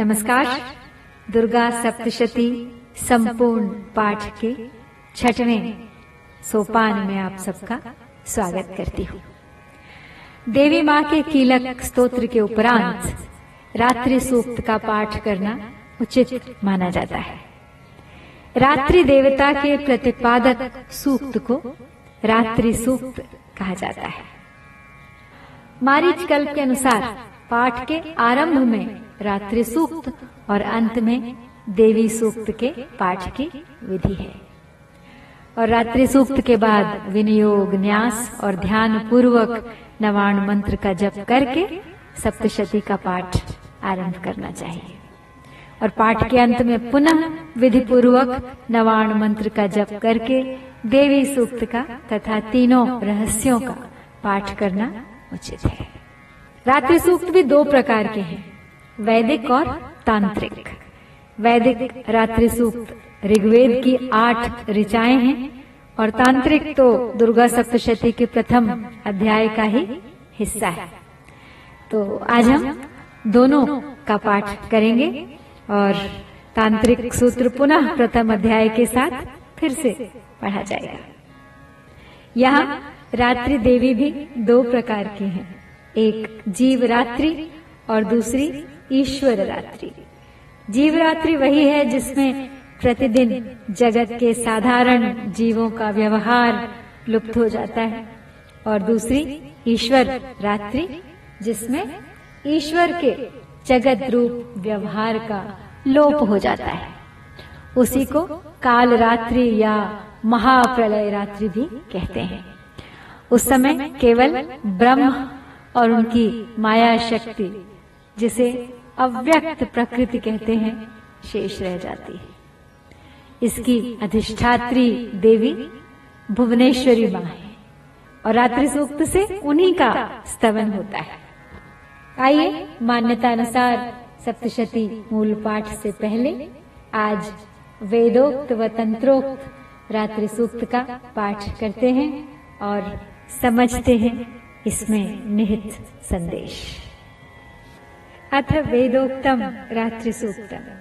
नमस्कार। दुर्गा सप्तशती संपूर्ण पाठ के छठवें सोपान में आप सबका स्वागत करती हूँ। देवी माँ के कीलक स्तोत्र के उपरांत रात्रि सूक्त का पाठ करना उचित माना जाता है। रात्रि देवता के प्रतिपादक सूक्त को रात्रि सूक्त कहा जाता है। मारीच कल्प के अनुसार पाठ के आरंभ में, रात्रि सूक्त और अंत में देवी सूक्त के पाठ की विधि है। और रात्रि सूक्त के बाद विनियोग, न्यास और ध्यान पूर्वक नवाण मंत्र का जप करके सप्तशती का पाठ आरंभ करना चाहिए। और पाठ के अंत में पुनः विधि पूर्वक नवाण मंत्र का जप करके देवी सूक्त का तथा तीनों रहस्यों का पाठ करना उचित है। रात्रि सूक्त भी दो प्रकार के हैं, वैदिक और तांत्रिक। वैदिक रात्रि सूक्त ऋग्वेद की आठ ऋचाएँ हैं और तांत्रिक तो दुर्गा सप्तशती के प्रथम अध्याय का ही हिस्सा है। तो आज हम दोनों का पाठ करेंगे और तांत्रिक सूत्र पुनः प्रथम अध्याय के साथ फिर से पढ़ा जाएगा। यहाँ रात्रि देवी भी दो प्रकार की हैं। एक जीव रात्रि और दूसरी ईश्वर रात्रि जीव रात्रि वही है जिसमें प्रतिदिन जगत के साधारण जीवों का व्यवहार लुप्त हो जाता है और दूसरी ईश्वर रात्रि जिसमें ईश्वर के जगत रूप व्यवहार का लोप हो जाता है। उसी को काल रात्रि या महाप्रलय रात्रि भी कहते हैं। उस समय केवल ब्रह्म और उनकी माया शक्ति जिसे अव्यक्त प्रकृति कहते हैं, शेष रह जाती है। इसकी अधिष्ठात्री देवी भुवनेश्वरी माँ है और रात्रि सूक्त से उन्हीं का स्तवन होता है। आइए मान्यता अनुसार सप्तशती मूल पाठ से पहले आज वेदोक्त व तंत्रोक्त रात्रि सूक्त का पाठ करते हैं और समझते हैं। इसमें निहित संदेश। अथ वेदोक्तम रात्रि सूक्तम।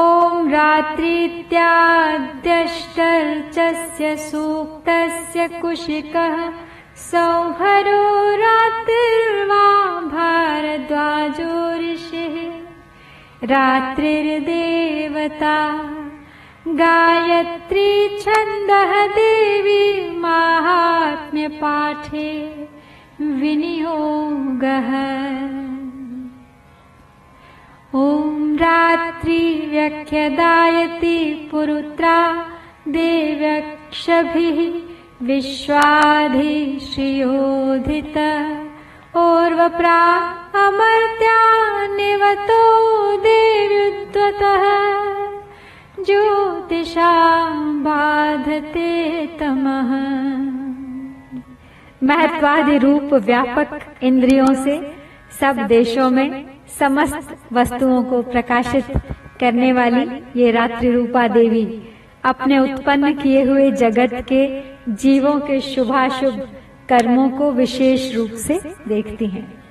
ॐ रात्रित्याद्यष्टर्चस्य सूक्तस्य कुशिकः संहरो रात्रिर्वा भारद्वाजो ऋषिः। रात्रिर्देवता गायत्री छन्दः देवी माहात्म्यपाठे विनियोगः। ॐ रात्रि व्यख्यदायति पुरुत्रा देव्यक्षभिः विश्वाधिश्रियोधित ओर्वप्रा अमर्त्या निवतो देव्युद्वतः ज्योतिषां बाधते तमः। महत्वादि रूप व्यापक इंद्रियों से सब देशों में समस्त वस्तुओं को प्रकाशित करने वाली ये रात्रि रूपा देवी अपने उत्पन्न किए हुए जगत के जीवों के शुभाशुभ कर्मों को विशेष रूप से देखती हैं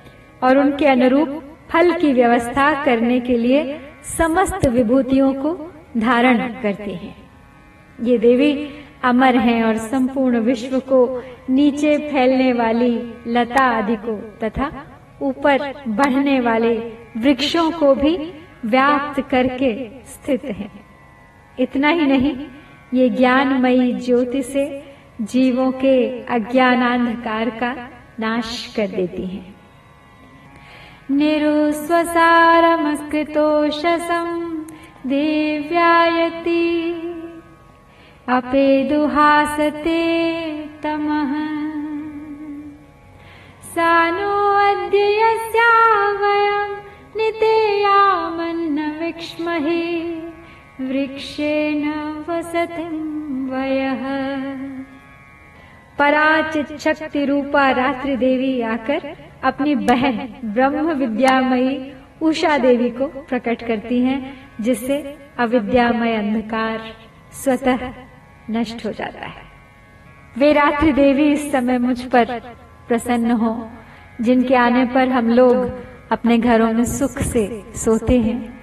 और उनके अनुरूप फल की व्यवस्था करने के लिए समस्त विभूतियों को धारण करते हैं। ये देवी अमर हैं और संपूर्ण विश्व को नीचे फैलने वाली लता आदि को तथा ऊपर बढ़ने वाले वृक्षों को भी व्याप्त करके स्थित हैं। इतना ही नहीं, ये ज्ञानमयी ज्योति से जीवों के अज्ञानांधकार का नाश कर देती हैं। निरुस्वसारमस्कृतोषसं देव्यायति। अपेदुहासते तमः। सा नो अद्य यस्या वयं नितेयामन्न विक्ष्महे। वृक्षेण वसतिं वयः। पराचित शक्ति रूपा रात्रि देवी आकर अपनी बहन ब्रह्म विद्यामयी उषा देवी को प्रकट करती हैं। जिससे अविद्यामय अंधकार स्वतः नष्ट हो जाता है। वे रात्रि देवी इस समय मुझ पर प्रसन्न हो, जिनके आने पर हम लोग अपने घरों में सुख से सोते हैं।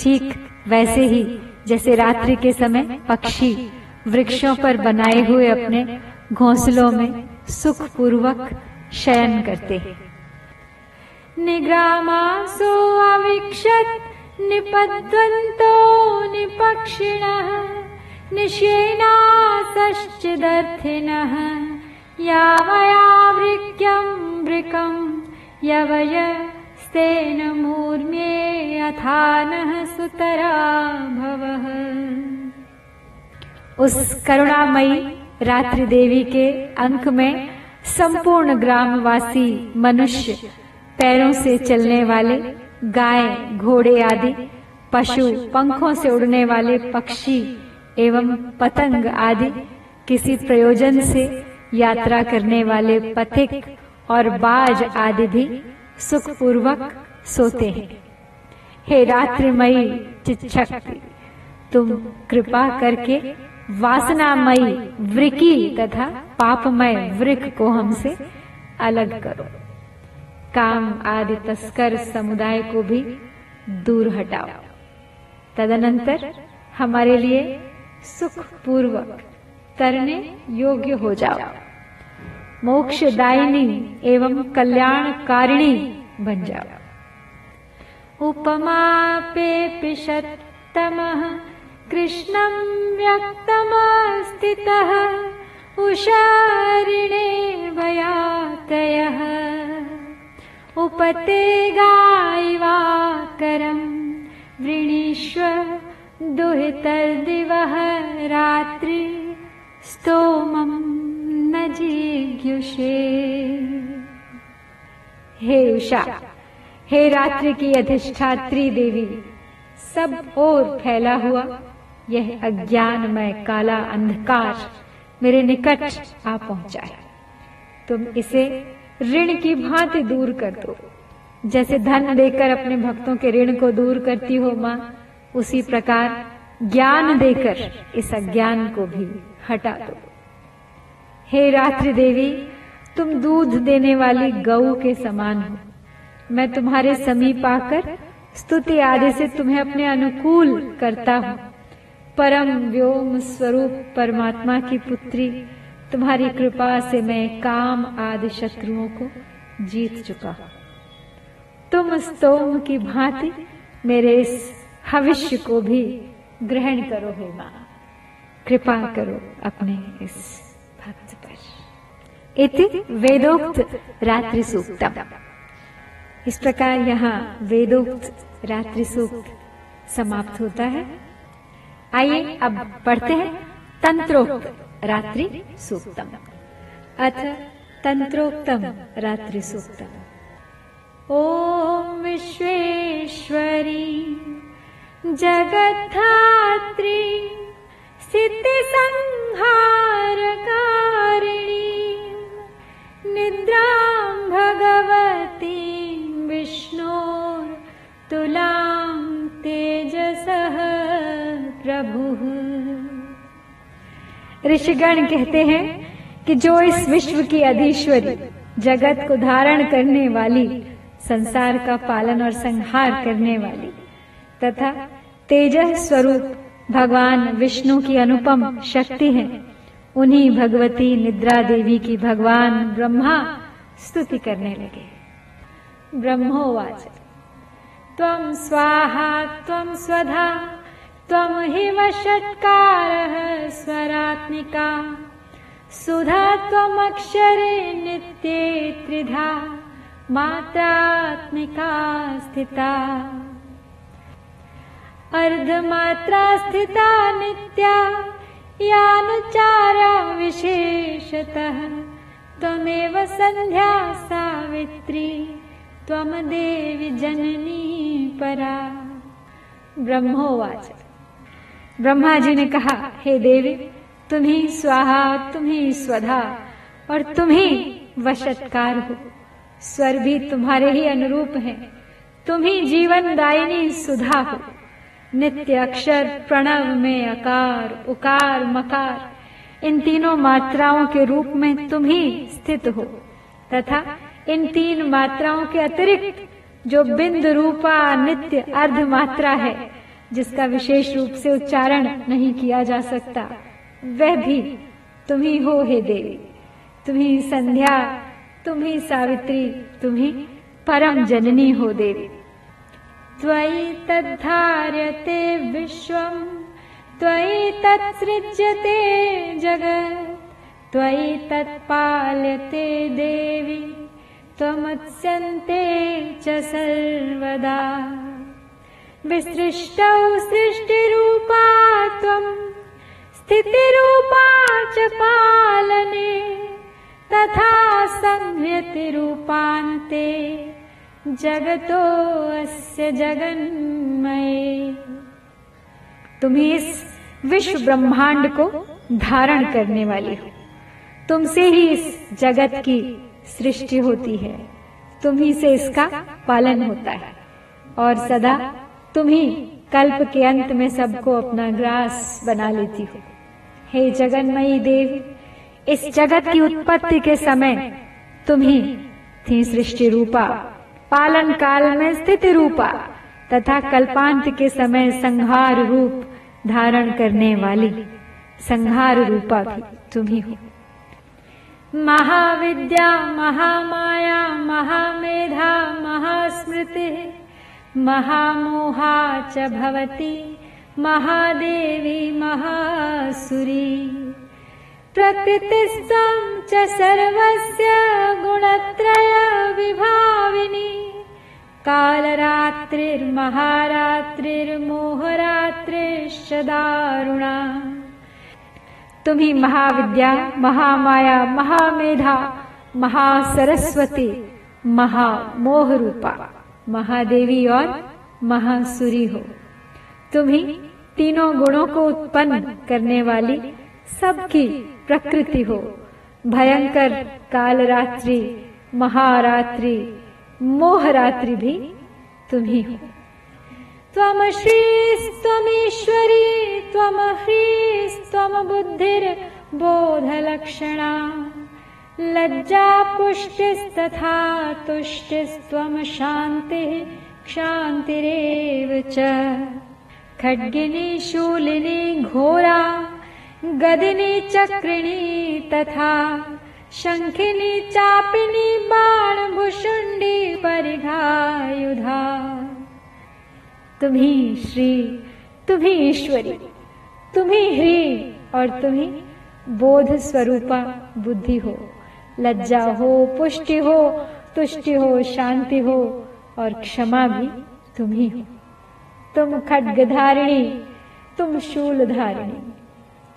ठीक वैसे ही जैसे रात्रि के समय पक्षी वृक्षों पर बनाए हुए अपने घोंसलों में सुख पूर्वक शयन करते हैं। निग्रामासो अवीक्षत निपद्वन्तो निपक्षिणः निशेनासश्चिदर्थिनः यावयावृक्यम् वृकम् यवय स्तेन मूर्म्ये अथानः सुतरा भवः उस करुणामयी रात्रि देवी के अंक में संपूर्ण ग्रामवासी मनुष्य पैरों से चलने वाले गाय, घोड़े आदि, पशु, पंखों से उड़ने वाले पक्षी एवं पतंग आदि किसी प्रयोजन से यात्रा करने वाले पथिक और बाज आदि भी सुखपूर्वक सोते हैं। हे रात्रिमयी चिच्छक्ति, तुम कृपा करके वासनामयी वृकी तथा पापमय वृक को हमसे अलग करो। काम आदि तस्कर समुदाय को भी दूर हटाओ। तदनंतर हमारे लिए सुख पूर्वक तरने योग्य हो जाओ। मोक्षदायिनी एवं कल्याणकारिणी बन जाओ। उपमापे पिशतम कृष्णं व्यक्तमस्थितः, उषारिणे भयातयः। उपते गायिवाकरम् वृणीष्व दुहितर्दिवः रात्रि स्तोमं न जिज्ञुषे। हे उषा, हे रात्रि की अधिष्ठात्री देवी, सब ओर फैला हुआ, यह अज्ञानमय काला अंधकार मेरे निकट आ पहुँचा है। तुम इसे ऋण की भांति दूर कर दो। जैसे धन देकर अपने भक्तों के ऋण को दूर करती हो माँ, उसी प्रकार ज्ञान देकर इस अज्ञान को भी हटा दो। हे रात्रि देवी, तुम दूध देने वाली गऊ के समान हो। मैं तुम्हारे समीप आकर स्तुति आदि से तुम्हें अपने अनुकूल करता हूँ। परम व्योम स्वरूप परमात्मा की पुत्री तुम्हारी कृपा से मैं काम आदि शत्रुओं को जीत चुका। तुम स्तोम की भांति मेरे इस भविष्य को भी ग्रहण करो हे माँ। कृपा करो अपने इस भक्त पर। इति वेदोक्त रात्रि सूक्तम। इस प्रकार यहाँ वेदोक्त रात्रि सूक्त समाप्त होता है। आइए अब पढ़ते हैं। तंत्रोक्त रात्रि सूक्तम। अथ तंत्रोक्तम रात्रि सूक्तम। ॐ विश्वेश्वरी जगद्धात्री सिद्धिसंहारकारिणी निद्रां भगवती विष्णोर्तुलां तेजसः प्रभुः ऋषिगण कहते हैं कि जो इस विश्व की अधीश्वरी, जगत को धारण करने वाली, संसार का पालन और संहार करने वाली, तथा तेज स्वरूप भगवान विष्णु की अनुपम शक्ति है, उन्हीं भगवती निद्रा देवी की भगवान ब्रह्मा स्तुति करने लगे। ब्रह्मोवाच। त्वं स्वाहा, त्वं स्वधा। त्वं हिम षट्कारः स्वरात्मिका। सुधा त्वमक्षरे नित्ये त्रिधा मात्रात्मिका स्थिता। अर्धमात्रा स्थिता नित्या यानुचारा विशेषतः। त्वमेव सन्ध्या सावित्री त्वम देवी जननी परा। ब्रह्मोवाच ब्रह्मा जी ने कहा, हे देवी तुम्ही स्वाहा तुम्ही स्वधा, और तुम्ही वशत्कार हो। स्वर भी तुम्हारे ही अनुरूप है। तुम्ही जीवन दायिनी सुधा हो। नित्य अक्षर, प्रणव में अकार, उकार, मकार, इन तीनों मात्राओं के रूप में तुम ही स्थित हो। तथा इन तीन मात्राओं के अतिरिक्त जो बिंद रूपा नित्य अर्ध मात्रा है जिसका विशेष रूप से उच्चारण नहीं किया जा सकता, वह भी तुम ही हो हे देवी। तुम्ही संध्या तुम्ही सावित्री तुम्ही परम जननी हो देवी। त्वयि तद्धार्यते विश्वम्, त्वयि तत्सृज्यते जगत्, त्वयि तत्पाल्यते देवी। त्वमत्स्यन्ते च सर्वदा। विसृष्टौ सृष्टिरूपा स्थितिरूपा च पालने तथा संहृतिरूपान्ते जगतो अस्य जगन्मये। तुम्ही इस विश्व ब्रह्मांड को धारण करने वाली हो। तुमसे ही इस जगत की सृष्टि होती है। तुम्ही से इसका पालन होता है। और सदा तुम्ही कल्प के अंत में सबको अपना ग्रास बना लेती हो। हे जगन्मयी देव, इस जगत की उत्पत्ति के समय तुम्ही थी सृष्टि रूपा, पालन काल में स्थिति रूपा, तथा कल्पांत के समय संहार रूप धारण करने वाली संहार रूपा भी तुम ही हो। महाविद्या, महामाया, महामेधा, महास्मृति महामोहा च भवति महादेवी महासुरी। प्रकृतिस्थं च सर्वस्य गुणत्रय विभाविनी। कालरात्रिर्महारात्रिर्मोहरात्रिश्च दारुणा। तुम्ही महाविद्या महामाया महामेधा महासरस्वती महामोह रूपा महादेवी और महासुरी हो। तुम्ही तीनों गुणों को उत्पन्न करने वाली सबकी प्रकृति हो। भयंकर कालरात्रि, महारात्रि, मोहरात्रि भी तुम ही। हो त्वम लज्जा पुष्टिस्तथा तुष्टिस्त्वम शान्तिः क्षान्तिरेव च। खड्गिनी, शूलिनी, घोरा, गदिनी, चक्रिणी तथा शंखिनी चापिनी बाण भुषुंडी परिघायुधा। तुम्ही श्री, तुम्ही ईश्वरी, तुम्ही ह्री और तुम्ही बोध स्वरूपा बुद्धि हो। लज्जा हो पुष्टि हो तुष्टि हो शांति हो और क्षमा भी तुम ही हो। तुम खड्ग धारिणी तुम शूल धारिणी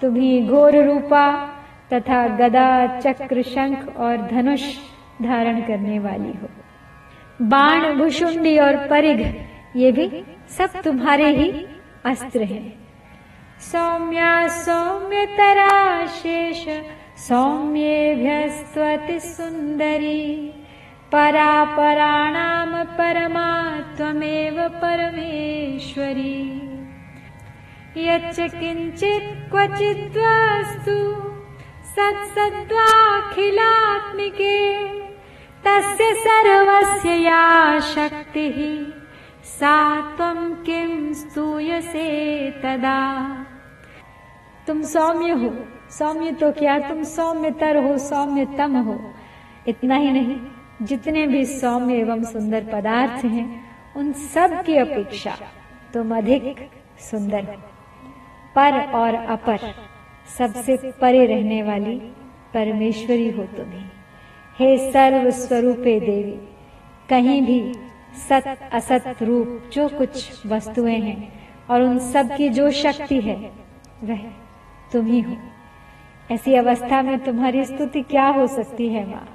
तुम्ही घोर रूपा तथा गदा, चक्र, शंख और धनुष धारण करने वाली हो। बाण भुषुंडी और परिघ, ये भी सब तुम्हारे ही अस्त्र हैं। सौम्या सौम्यतरा शेष सौम्येभ्यस्त्वति सुंदरी परा पराणाम परमा त्वमेव परमेश्वरी। यच्च किञ्चित् क्वचिद्वास्तु सत्सत्त्वाखिलात्मिके। तस्य सर्वस्य या शक्तिः सा त्वं किं स्तूयसे तदा। तुम सौम्य। हो सौम्य तो क्या तुम सौम्यतर हो, सौम्यतम हो? इतना ही नहीं, जितने भी सौम्य एवं सुंदर पदार्थ हैं, उन सब की अपेक्षा तुम अधिक सुंदर पर और अपर सबसे परे रहने वाली परमेश्वरी हो तुम्हें हे। सर्व स्वरूपे देवी, कहीं भी सत, असत रूप, जो कुछ वस्तुएँ हैं और उन सब की जो शक्ति है, वह तुम ही हो। ऐसी अवस्था में तुम्हारी स्तुति क्या हो सकती है, माँ?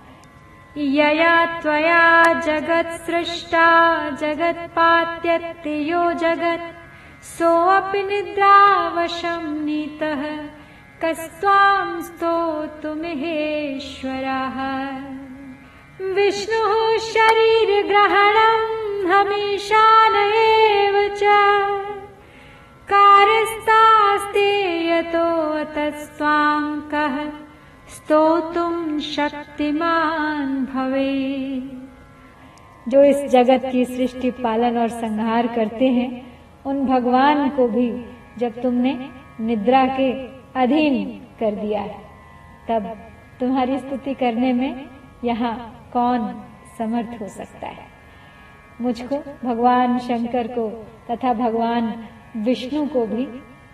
यया त्वया जगत सृष्टा जगत पात्यत्ति यो जगत। सोऽपि निद्रावशं नीतः, कस्त्वां विष्णुः शरीरग्रहणं हमीशान एव च। कः स्तोतुं शक्तिमान् भवे। जो इस जगत की सृष्टि, पालन और संहार करते हैं, उन भगवान को भी जब तुमने निद्रा के अधीन कर दिया है, तब तुम्हारी स्तुति करने में यहाँ कौन समर्थ हो सकता है? मुझको भगवान शंकर को तथा भगवान विष्णु को भी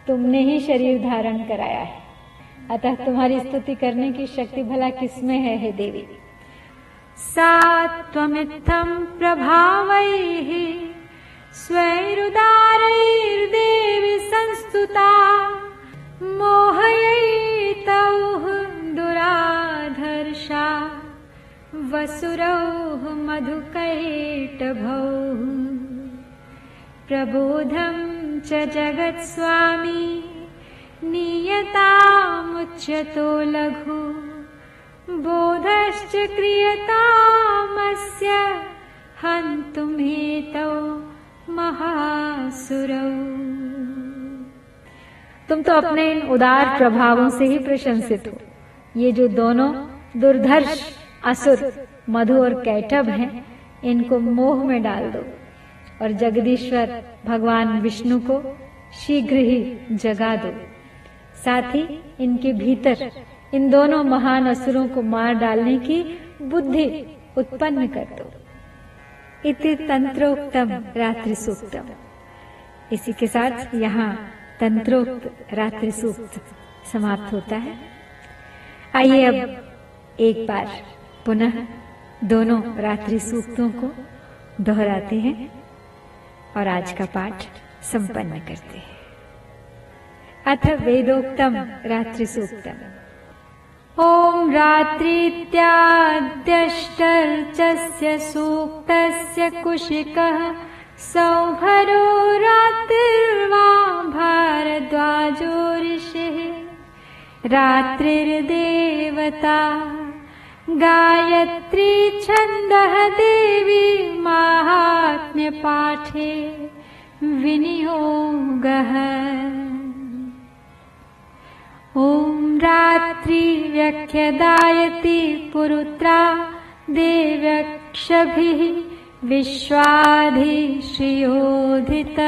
तुमने ही शरीर धारण कराया है। अतः तुम्हारी स्तुति करने की शक्ति भला किसमें है हे देवी? सा त्वमित्थं स्वैरुदारैर्देवि संस्तुता मोहयैतौ दुराधर्षा वसुरौः मधुकैटभौ प्रबोधं च जगत्स्वामी नीयतामुच्यतो लघु। बोधश्च क्रियतामस्य हन्तुमेतौ महासुरौ। तुम तो अपने इन उदार प्रभावों से ही प्रशंसित हो। ये जो दोनों दुर्धर्ष, असुर, मधु और कैटब हैं, इनको मोह में डाल दो। और जगदीश्वर, भगवान विष्णु को शीघ्र ही जगा दो। साथ ही इनके भीतर इन दोनों महान असुरों को मार डालने की बुद्धि उत्पन्न कर दो। इति तंत्रोक्तम रात्रि सूक्तम। इसी के साथ यहाँ तंत्रोक्त रात्रि सूक्त समाप्त होता है। आइए अब एक बार पुनः दोनों रात्रि सूक्तों को दोहराते हैं और आज का पाठ संपन्न करते हैं। अथ वेदोक्तम रात्रि सूक्तम ॐ रात्रित्याद्यष्टर्चस्य सूक्तस्य कुशिकः सौभरो रात्रिर्वा भारद्वाजो ऋषिः रात्रिर्देवता गायत्री छन्दः देवी माहात्म्यपाठे विनियोगः ॐ रात्रि व्यख्यदायति पुरुत्रा देव्यक्षभिः विश्वाधिश्रियोधित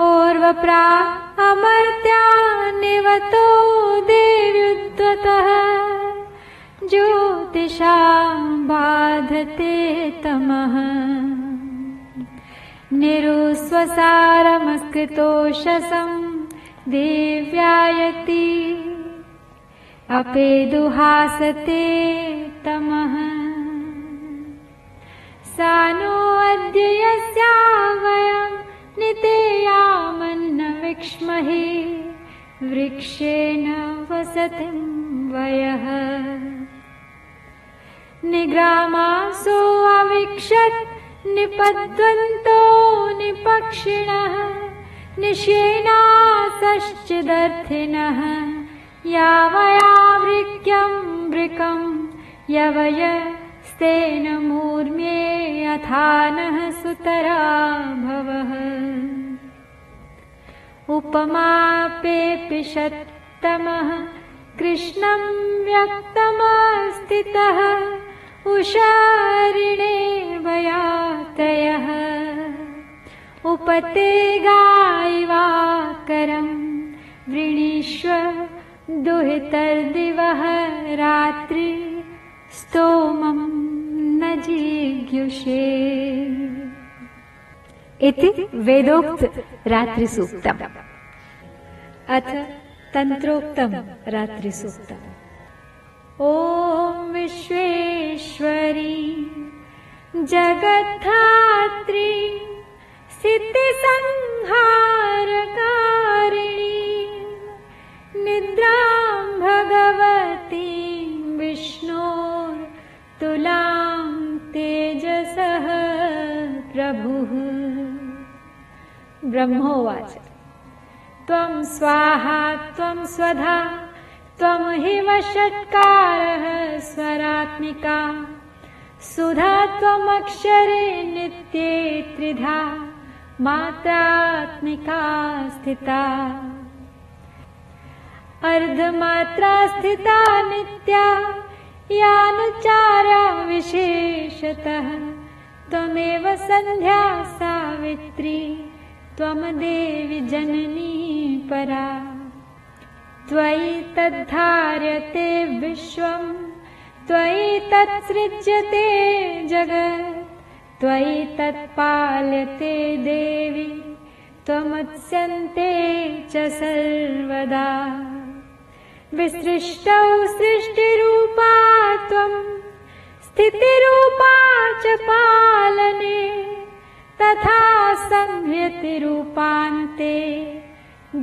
ओर्वप्रा अमर्त्या निवतो देव्युद्वतः। ज्योतिषां बाधते तमः। निरुस्वसारमस्कृतोषसम् देव्यायति। अपेदुहासते तमः। सा नो अद्य यस्या वयं नितेयामन्न विक्ष्महे। वृक्षेण वसतिं वयः। निग्रामासो अविक्षत् निपद्वन्तो निपक्षिणः निशेनासश्चिदर्थिनः यावयावृक्यं वृकं यवयस्तेन मूर्म्ये अथानः सुतरा भवः उपमापेऽपिषत्तमः कृष्णं व्यक्तमस्थितः उषारिणे वयात्रयः उपते गायिवाकरं वृणीष्व दुहितर्दिवः रात्रि स्तोमं न जिज्ञुषे। इति वेदोक्त रात्रि सूक्तम्। अथ तन्त्रोक्तम् रात्रि सूक्तम्। ॐ विश्वेश्वरी जगद्धात्री सिद्धिसंहारकारिणी निद्रां भगवतीं विष्णोर्तुलां तेजसः प्रभुः। ब्रह्मोवाच। त्वं स्वाहा त्वं स्वधा त्वं हि वषट्कारः स्वरात्मिका। सुधा त्वमक्षरे नित्ये त्रिधा मात्रात्मिका स्थिता। अर्धमात्रा स्थिता नित्या यानुचारा विशेषतः। त्वमेव सन्ध्या सावित्री त्वम देवि जननी परा। त्वयि तद्धार्यते विश्वम् त्वयि तत्सृज्यते जगत् त्वयि तत्पाल्यते देवि त्वमुत्स्यन्ते च सर्वदा। विसृष्टौ सृष्टिरूपा त्वम् स्थितिरूपा च पालने तथा संहृतिरूपान्ते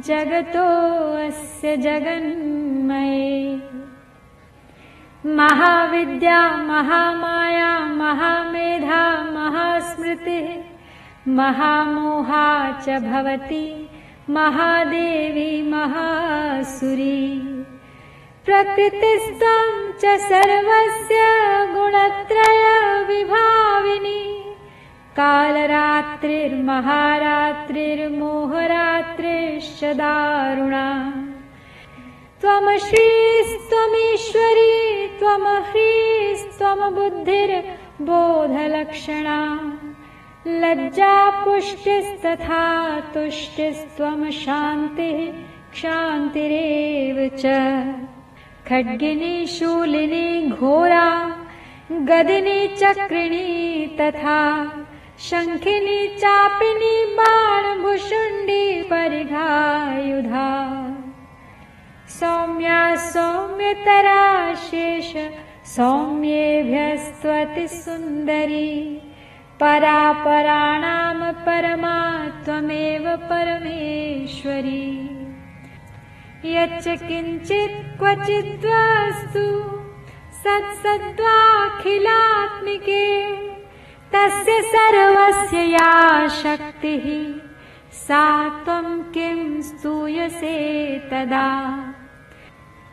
जगतोऽस्य जगन्मये महाविद्या महामाया महामेधा महास्मृतिः महामोहा च भवति महादेवी महासुरी। प्रकृतिस्त्वं च सर्वस्य गुणत्रयविभाविनी कालरात्रिर्महारात्रिर्मोहरात्रिश्च दारुणा त्वमश्रीस्त्वमीश्वरी त्वमह्रीस्त्वमबुद्धिर्बोधलक्षणा। लज्जा पुष्टिस्तथा तुष्टिस्त्वं शान्तिः क्षान्तिरेव च। खड्गिनी शूलिनी घोरा गदिनी चक्रिणी तथा शङ्खिनी चापिनी बाणभुषुण्डी परिघायुधा सौम्या सौम्यतरा शेष सौम्येभ्यस्त्वति सुन्दरी। परापराणां परमा त्वमेव परमेश्वरी। यच्च किञ्चित् क्वचिद्वस्तु सत्सद्वाखिलात्मिके तस्य सर्वस्य या शक्तिः सा त्वं किं स्तूयसे तदा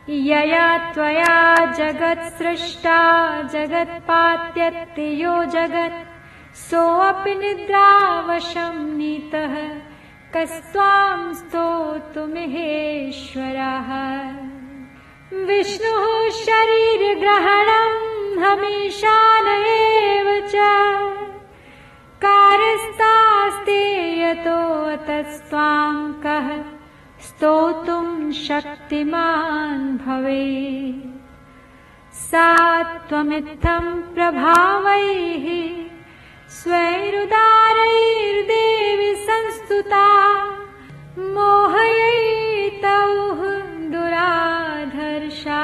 यया त्वया जगत्सृष्टा जगत्पात्यत्तियो जगत्। सोऽपि निद्रावशं नीतः कस्त्वां स्तोतुमिहेश्वरः। विष्णुः शरीरग्रहणं एव च। कारस्तास्ते यतो तस्त्वां कः स्तोतुं शक्तिमान् भवे सा त्वमित्थं प्रभावैः स्वैरुदारैर्देवि संस्तुता। मोहयैतौः दुराधर्षा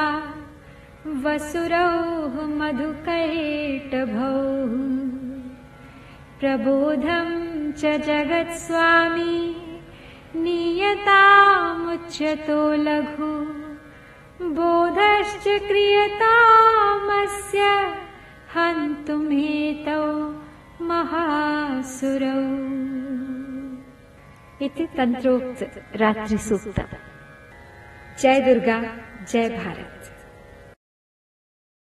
वसुरौः मधुकैटभौ। प्रबोधं च जगत्स्वामी नीयतामुच्यतो लघु। बोधश्च क्रियतामस्य हन्तुमेतौ महासुरौ। इति तन्त्रोक्त रात्रि सूक्त जय दुर्गा जय भारत